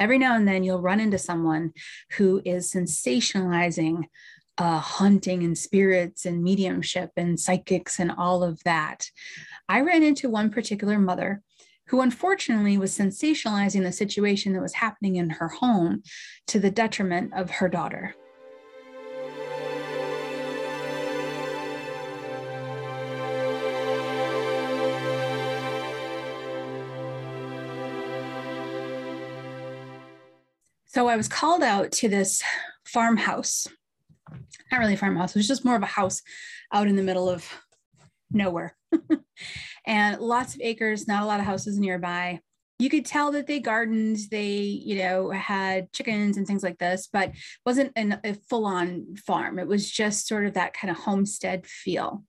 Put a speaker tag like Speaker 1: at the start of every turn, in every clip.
Speaker 1: every now and then you'll run into someone who is sensationalizing uh, hunting and spirits and mediumship and psychics and all of that. I ran into one particular mother who unfortunately was sensationalizing the situation that was happening in her home to the detriment of her daughter. So I was called out to this farmhouse. Not really a farmhouse, it was just more of a house out in the middle of nowhere. and lots of acres, not a lot of houses nearby. You could tell that they gardened, they, you know, had chickens and things like this, but wasn't an, a full-on farm. It was just sort of that kind of homestead feel.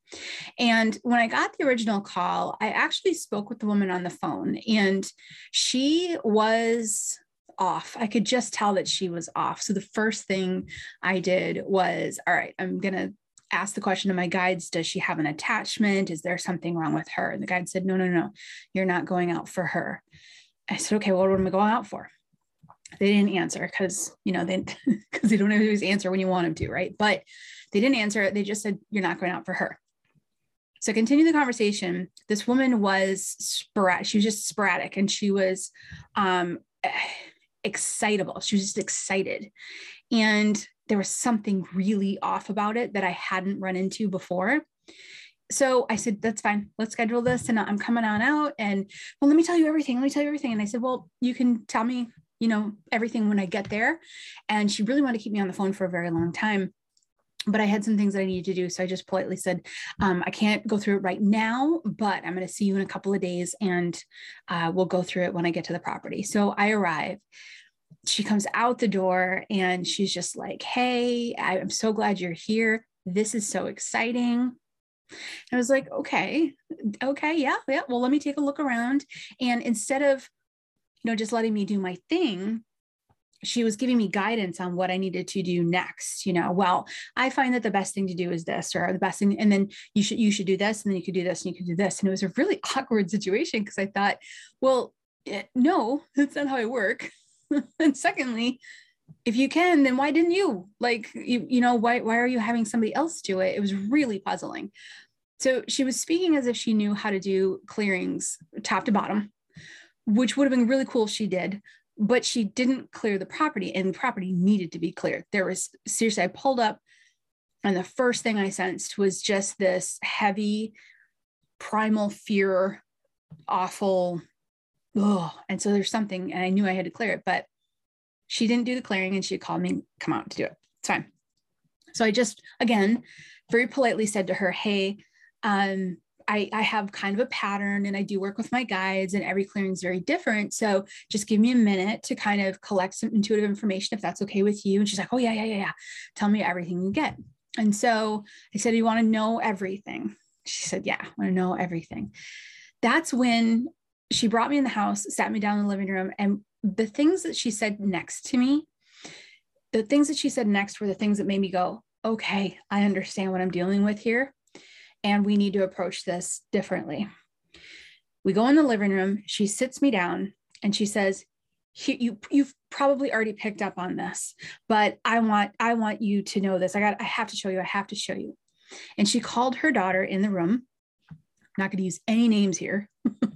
Speaker 1: And when I got the original call, I actually spoke with the woman on the phone and she was off. I could just tell that she was off. So the first thing I did was, all right, I'm going to ask the question to my guides Does she have an attachment? Is there something wrong with her? And the guide said, No, no, no, you're not going out for her. I said, Okay, well, what am I going out for? They didn't answer because, you know, they because they don't always answer when you want them to, right? But they didn't answer. They just said, You're not going out for her. So continue the conversation. This woman was sporadic. She was just sporadic and she was um excitable. She was just excited. And there was something really off about it that I hadn't run into before. So I said, that's fine. Let's schedule this. And I'm coming on out. And well, let me tell you everything. Let me tell you everything. And I said, well, you can tell me, you know, everything when I get there. And she really wanted to keep me on the phone for a very long time but I had some things that I needed to do. So I just politely said, um, I can't go through it right now, but I'm going to see you in a couple of days and uh, we'll go through it when I get to the property. So I arrive. She comes out the door and she's just like, Hey, I'm so glad you're here. This is so exciting. And I was like, okay, okay, yeah, yeah. Well, let me take a look around. And instead of, you know, just letting me do my thing, she was giving me guidance on what I needed to do next. You know, well, I find that the best thing to do is this, or the best thing, and then you should you should do this, and then you could do this, and you could do this. And it was a really awkward situation because I thought, well, eh, no, that's not how I work. and secondly, if you can, then why didn't you? Like, you, you know, why why are you having somebody else do it? It was really puzzling. So she was speaking as if she knew how to do clearings top to bottom, which would have been really cool if she did but she didn't clear the property and the property needed to be cleared. There was seriously, I pulled up and the first thing I sensed was just this heavy primal fear, awful. Oh, and so there's something, and I knew I had to clear it, but she didn't do the clearing and she called me, come out to do it. It's fine. So I just, again, very politely said to her, Hey, um, I, I have kind of a pattern and I do work with my guides and every clearing is very different. So just give me a minute to kind of collect some intuitive information if that's okay with you. And she's like, oh, yeah, yeah, yeah, yeah. Tell me everything you get. And so I said, you want to know everything? She said, yeah, I want to know everything. That's when she brought me in the house, sat me down in the living room. And the things that she said next to me, the things that she said next were the things that made me go, okay, I understand what I'm dealing with here and we need to approach this differently. We go in the living room. She sits me down and she says, you you've probably already picked up on this but i want i want you to know this. I got i have to show you i have to show you. And she called her daughter in the room. I'm not going to use any names here.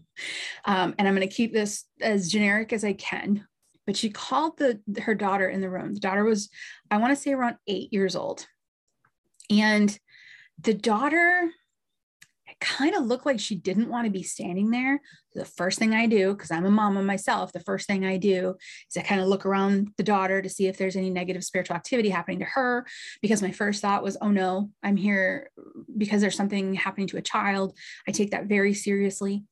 Speaker 1: Um, and i'm going to keep this as generic as i can but she called the her daughter in the room. The daughter was i want to say around eight years old. And the daughter kind of looked like she didn't want to be standing there. The first thing I do, because I'm a mama myself, the first thing I do is I kind of look around the daughter to see if there's any negative spiritual activity happening to her. Because my first thought was, oh no, I'm here because there's something happening to a child. I take that very seriously.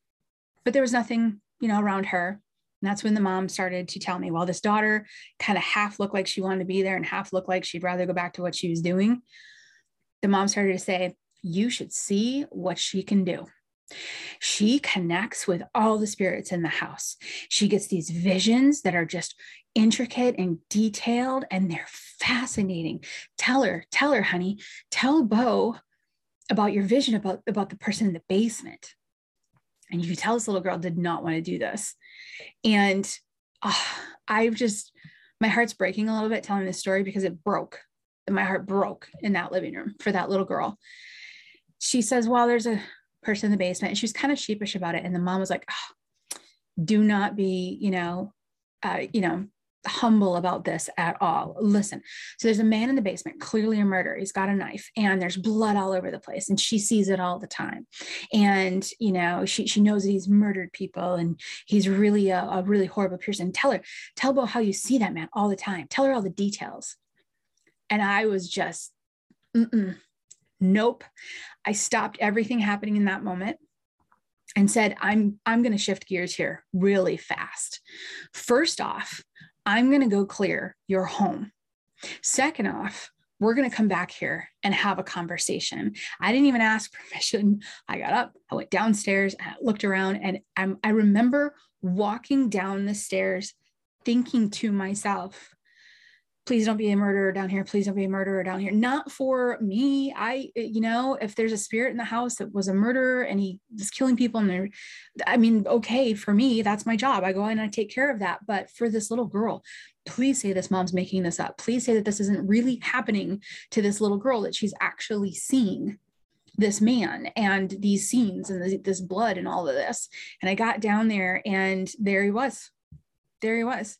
Speaker 1: But there was nothing, you know, around her. And that's when the mom started to tell me, well, this daughter kind of half looked like she wanted to be there and half looked like she'd rather go back to what she was doing the mom started to say, You should see what she can do. She connects with all the spirits in the house. She gets these visions that are just intricate and detailed, and they're fascinating. Tell her, tell her, honey, tell Beau about your vision about, about the person in the basement. And you could tell this little girl did not want to do this. And ah, oh, I've just, my heart's breaking a little bit telling this story because it broke. My heart broke in that living room for that little girl. She says, Well, there's a person in the basement. And she was kind of sheepish about it. And the mom was like, oh, Do not be, you know, uh, you know, humble about this at all. Listen, so there's a man in the basement, clearly a murder. He's got a knife and there's blood all over the place. And she sees it all the time. And, you know, she, she knows that he's murdered people and he's really a, a really horrible person. Tell her, tell about how you see that man all the time. Tell her all the details. And I was just, nope. I stopped everything happening in that moment and said i'm i'm going to shift gears here really fast first off I'm going to go clear your home. Second off, we're going to come back here and have a conversation. I didn't even ask permission. I got up, I went downstairs, I looked around, and I'm, I remember walking down the stairs thinking to myself, please don't be a murderer down here please don't be a murderer down here. Not for me. I you know if there's a spirit in the house that was a murderer and he was killing people and they're i mean okay for me that's my job. I go in and i take care of that. But for this little girl please say this mom's making this up. Please say that this isn't really happening to this little girl that she's actually seeing this man and these scenes and this blood and all of this. And i got down there and there he was. There he was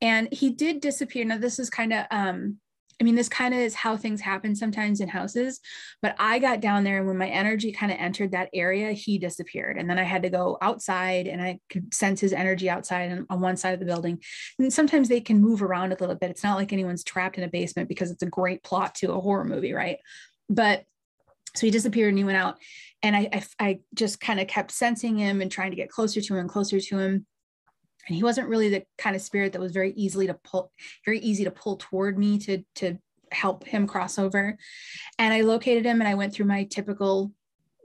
Speaker 1: and he did disappear now this is kind of um I mean, this kind of is how things happen sometimes in houses. But I got down there, and when my energy kind of entered that area, he disappeared. And then I had to go outside, and I could sense his energy outside and on one side of the building. And sometimes they can move around a little bit. It's not like anyone's trapped in a basement because it's a great plot to a horror movie, right? But so he disappeared and he went out. And I, I, I just kind of kept sensing him and trying to get closer to him, and closer to him and he wasn't really the kind of spirit that was very easily to pull very easy to pull toward me to to help him cross over. And i located him and i went through my typical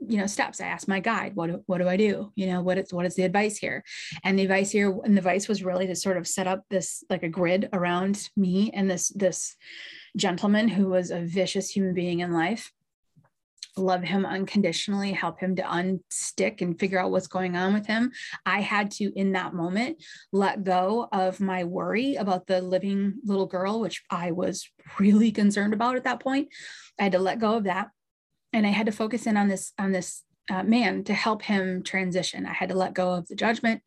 Speaker 1: you know steps. I asked my guide what, what do i do? You know what is what is the advice here? And the advice here and the advice was really to sort of set up this like a grid around me and this this gentleman who was a vicious human being in life love him unconditionally, help him to unstick and figure out what's going on with him. I had to, in that moment, let go of my worry about the living little girl, which I was really concerned about at that point. I had to let go of that. And I had to focus in on this, on this uh, man to help him transition. I had to let go of the judgment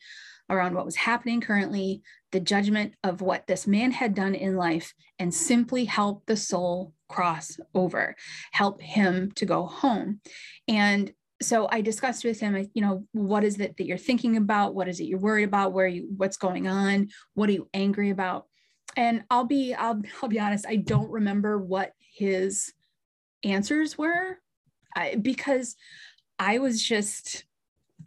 Speaker 1: around what was happening currently, the judgment of what this man had done in life, and simply help the soul cross over, help him to go home. And so I discussed with him, you know, what is it that you're thinking about? What is it you're worried about? Where you, what's going on? What are you angry about? And I'll be, I'll, I'll be honest, I don't remember what his answers were I, because I was just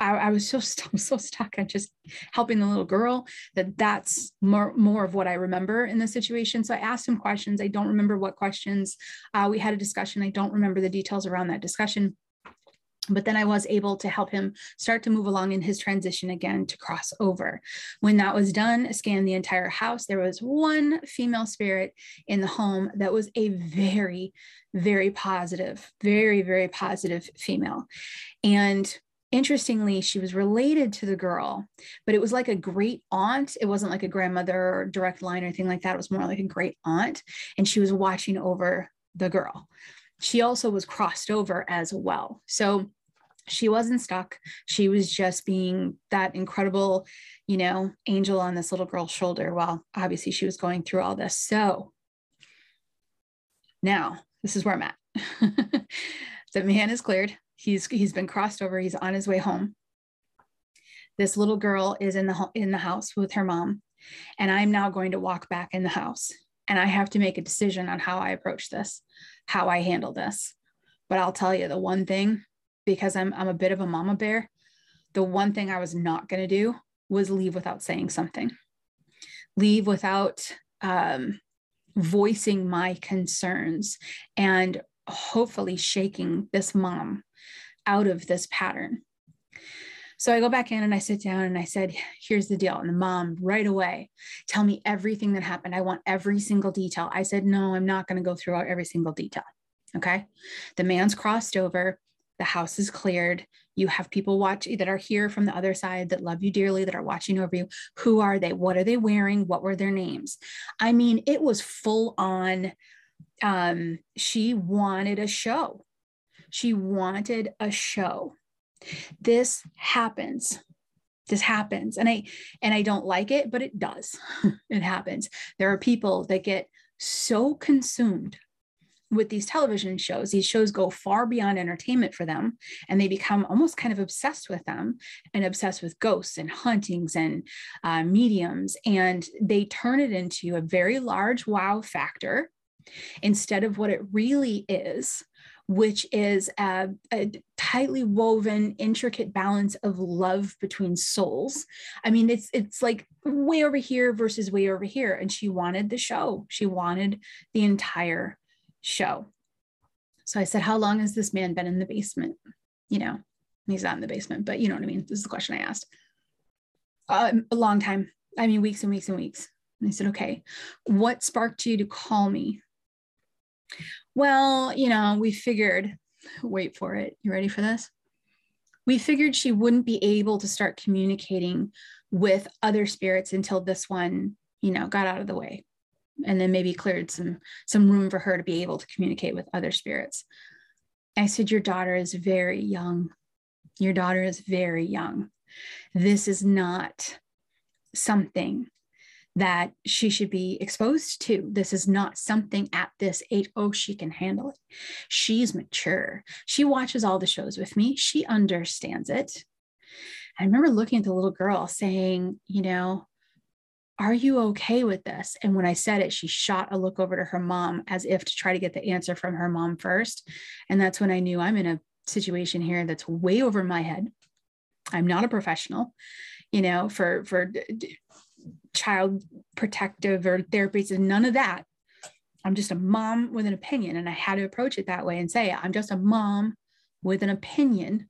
Speaker 1: I, I was so st- so stuck on just helping the little girl that that's more more of what I remember in the situation. So I asked him questions. I don't remember what questions. Uh, we had a discussion. I don't remember the details around that discussion. But then I was able to help him start to move along in his transition again to cross over. When that was done, I scanned the entire house. There was one female spirit in the home that was a very, very positive, very, very positive female. And interestingly, she was related to the girl, but it was like a great aunt. It wasn't like a grandmother or direct line or anything like that. It was more like a great aunt. And she was watching over the girl. She also was crossed over as well. So she wasn't stuck. She was just being that incredible, you know, angel on this little girl's shoulder while obviously she was going through all this. So now this is where I'm at. the man is cleared. He's he's been crossed over. He's on his way home. This little girl is in the in the house with her mom, and I'm now going to walk back in the house. And I have to make a decision on how I approach this, how I handle this. But I'll tell you the one thing, because I'm I'm a bit of a mama bear. The one thing I was not going to do was leave without saying something, leave without um, voicing my concerns and hopefully shaking this mom out of this pattern. So I go back in and I sit down and I said, Here's the deal. And the mom, right away, tell me everything that happened. I want every single detail. I said, No, I'm not going to go through every single detail. Okay. The man's crossed over. the house is cleared. You have people watch that are here from the other side that love you dearly, that are watching over you. Who are they? What are they wearing? What were their names? I mean, it was full on. Um, she wanted a show. She wanted a show. This happens. This happens. And i and i don't like it but it does. It happens. There are people that get so consumed with these television shows these shows go far beyond entertainment for them and they become almost kind of obsessed with them and obsessed with ghosts and hauntings and uh, mediums. And they turn it into a very large wow factor instead of what it really is which is a, a, tightly woven, intricate balance of love between souls. I mean, it's it's like way over here versus way over here. And she wanted the show. She wanted the entire show. So I said, How long has this man been in the basement? You know, he's not in the basement, but you know what I mean? This is the question I asked. Uh, a long time. I mean, weeks and weeks and weeks. And I said, Okay, what sparked you to call me? Well, you know, we figured, wait for it. You ready for this? We figured she wouldn't be able to start communicating with other spirits until this one, you know, got out of the way and then maybe cleared some some room for her to be able to communicate with other spirits. I said your daughter is very young. Your daughter is very young. This is not something that she should be exposed to. This is not something at this age. Oh, she can handle it. She's mature. She watches all the shows with me. She understands it. I remember looking at the little girl saying, you know, are you okay with this? And when I said it, she shot a look over to her mom as if to try to get the answer from her mom first. And that's when I knew I'm in a situation here that's way over my head. I'm not a professional, you know, for for child protective or therapies and none of that. I'm just a mom with an opinion. And I had to approach it that way and say, I'm just a mom with an opinion.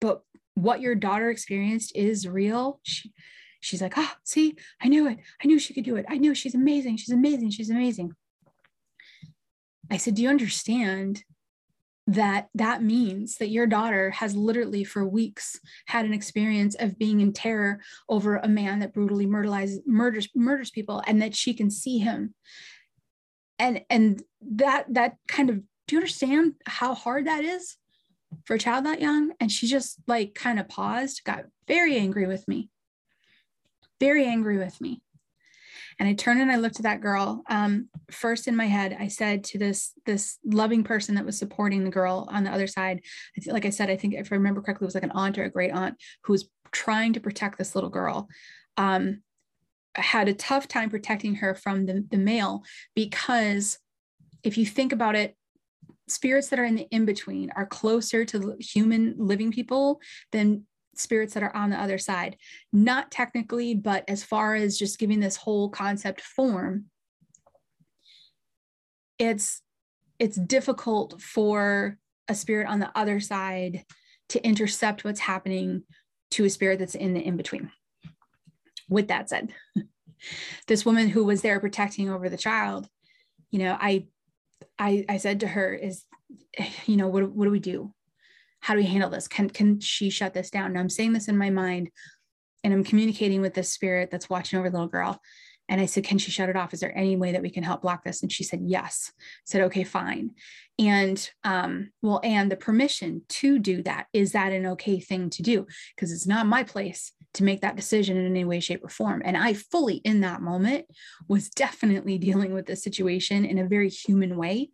Speaker 1: But what your daughter experienced is real. She, she's like, oh, see, I knew it. I knew she could do it. I knew she's amazing. She's amazing. She's amazing. I said, Do you understand that that means that your daughter has literally for weeks had an experience of being in terror over a man that brutally murders murders murders people and that she can see him. And and that that kind of do you understand how hard that is for a child that young? And she just like kind of paused got very angry with me. Very angry with me and I turned and I looked at that girl. Um, first in my head, I said to this this loving person that was supporting the girl on the other side, like I said, I think if I remember correctly, it was like an aunt or a great aunt who was trying to protect this little girl. Um, had a tough time protecting her from the, the male because if you think about it, spirits that are in the in between are closer to human living people than spirits that are on the other side. Not technically, but as far as just giving this whole concept form, it's it's difficult for a spirit on the other side to intercept what's happening to a spirit that's in the in between. With that said, this woman who was there protecting over the child, you know, I I I said to her is you know what what do we do? How do we handle this? Can can she shut this down? And I'm saying this in my mind and I'm communicating with this spirit that's watching over the little girl. And I said, Can she shut it off? Is there any way that we can help block this? And she said, Yes. I said, Okay, fine. And um, well, and the permission to do that, is that an okay thing to do? Because it's not my place to make that decision in any way, shape, or form. And I fully, in that moment, was definitely dealing with the situation in a very human way.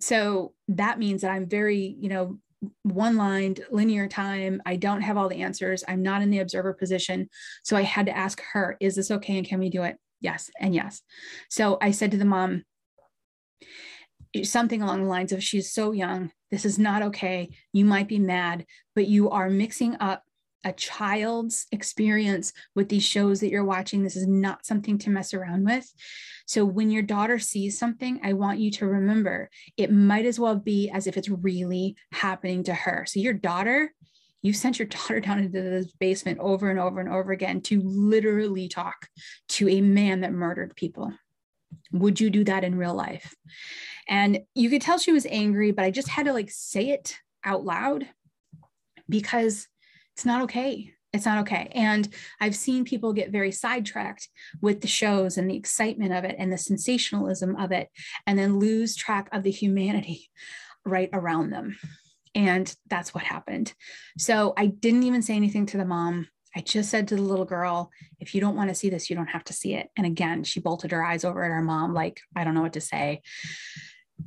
Speaker 1: So that means that I'm very, you know, one lined linear time. I don't have all the answers. I'm not in the observer position. So I had to ask her, is this okay? And can we do it? Yes. And yes. So I said to the mom, something along the lines of, she's so young. This is not okay. You might be mad, but you are mixing up a child's experience with these shows that you're watching. This is not something to mess around with. So when your daughter sees something, I want you to remember it might as well be as if it's really happening to her. So your daughter, you sent your daughter down into this basement over and over and over again to literally talk to a man that murdered people. Would you do that in real life? And you could tell she was angry, but I just had to like say it out loud because it's not okay. It's not okay. And I've seen people get very sidetracked with the shows and the excitement of it and the sensationalism of it, and then lose track of the humanity right around them. And that's what happened. So I didn't even say anything to the mom. I just said to the little girl, if you don't want to see this, you don't have to see it. And again, she bolted her eyes over at her mom, like, I don't know what to say.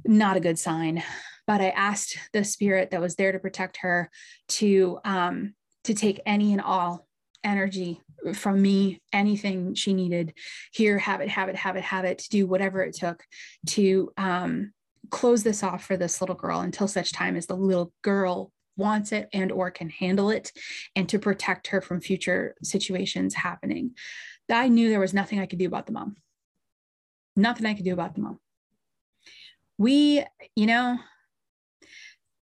Speaker 1: Not a good sign. But I asked the spirit that was there to protect her to um, to take any and all energy from me, anything she needed. Here, have it, have it, have it, have it, to do whatever it took to um, close this off for this little girl until such time as the little girl wants it and or can handle it and to protect her from future situations happening. I knew there was nothing i could do about the mom. Nothing i could do about the mom. We you know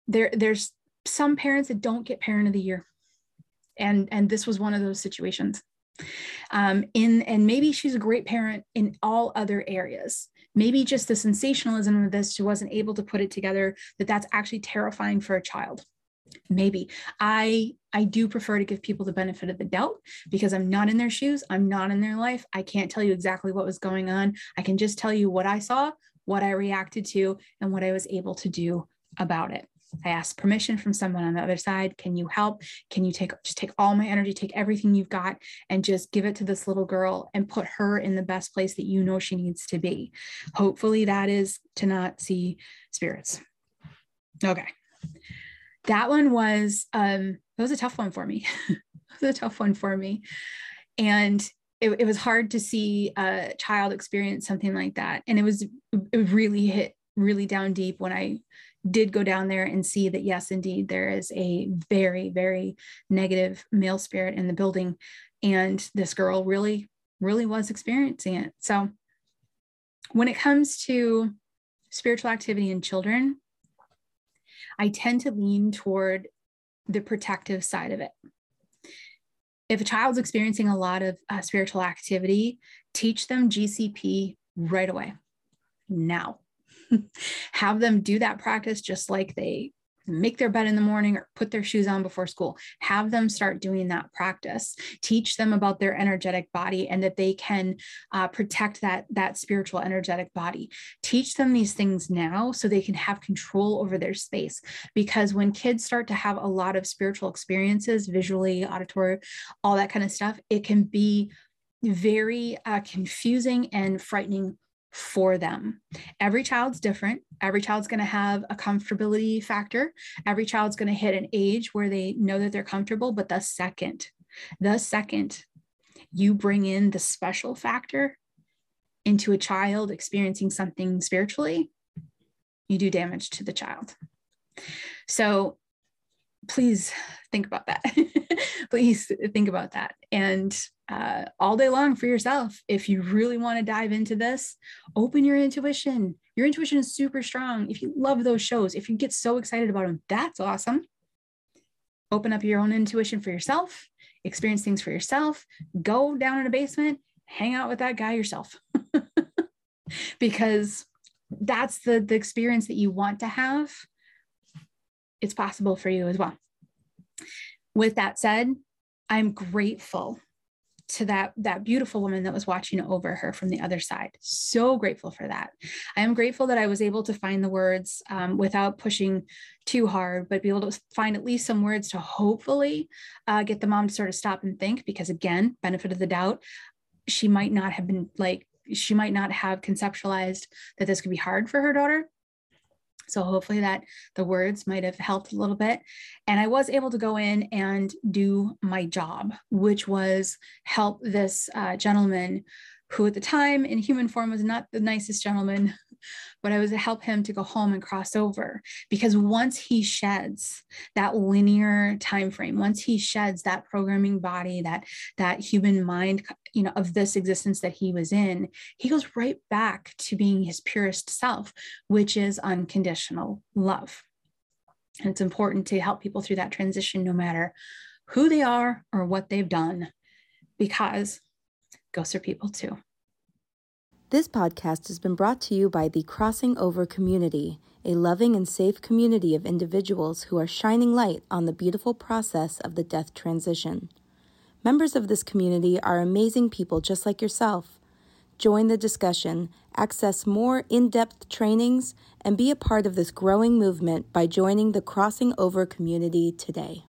Speaker 1: there there's some parents that don't get parent of the year and and this was one of those situations. Um in and maybe she's a great parent in all other areas. Maybe just the sensationalism of this she wasn't able to put it together that that's actually terrifying for a child. Maybe. I i do prefer to give people the benefit of the doubt because i'm not in their shoes. I'm not in their life. I can't tell you exactly what was going on. I can just tell you what i saw what i reacted to and what i was able to do about it i ask permission from someone on the other side can you help? Can you take just take all my energy take everything you've got and just give it to this little girl and put her in the best place that you know she needs to be. Hopefully that is to not see spirits. Okay. That one was um that was a tough one for me. It was a tough one for me. And it, it was hard to see a child experience something like that. And it was it really hit really down deep when i did go down there and see that yes indeed there is a very very negative male spirit in the building and this girl really really was experiencing it so when it comes to spiritual activity in children I tend to lean toward the protective side of it. If a child's experiencing a lot of uh, spiritual activity, teach them GCP right away, now. Have them do that practice just like they make their bed in the morning or put their shoes on before school. Have them start doing that practice. Teach them about their energetic body and that they can uh, protect that that spiritual energetic body. Teach them these things now so they can have control over their space. Because when kids start to have a lot of spiritual experiences visually auditory all that kind of stuff it can be very uh, confusing and frightening for them. Every child's different. Every child's going to have a comfortability factor. Every child's going to hit an age where they know that they're comfortable. But the second, the second you bring in the special factor into a child experiencing something spiritually, you do damage to the child. So please think about that. please think about that. And uh, all day long for yourself. If you really want to dive into this, open your intuition. Your intuition is super strong. If you love those shows, if you get so excited about them, that's awesome. Open up your own intuition for yourself, experience things for yourself, go down in a basement, hang out with that guy yourself. because that's the, the experience that you want to have. It's possible for you as well. With that said, I'm grateful to that that beautiful woman that was watching over her from the other side. So grateful for that. I am grateful that i was able to find the words um, without pushing too hard but be able to find at least some words to hopefully uh, get the mom to sort of stop and think because again benefit of the doubt she might not have been like she might not have conceptualized that this could be hard for her daughter so hopefully that the words might have helped a little bit. And I was able to go in and do my job, which was help this uh, gentleman who at the time in human form was not the nicest gentleman, but I was to help him to go home and cross over because once he sheds that linear time frame, once he sheds that programming body, that that human mind, you know, of this existence that he was in, he goes right back to being his purest self, which is unconditional love. And it's important to help people through that transition, no matter who they are or what they've done, because ghosts are people too.
Speaker 2: This podcast has been brought to you by the Crossing Over Community, a loving and safe community of individuals who are shining light on the beautiful process of the death transition. Members of this community are amazing people just like yourself. Join the discussion, access more in depth trainings, and be a part of this growing movement by joining the Crossing Over community today.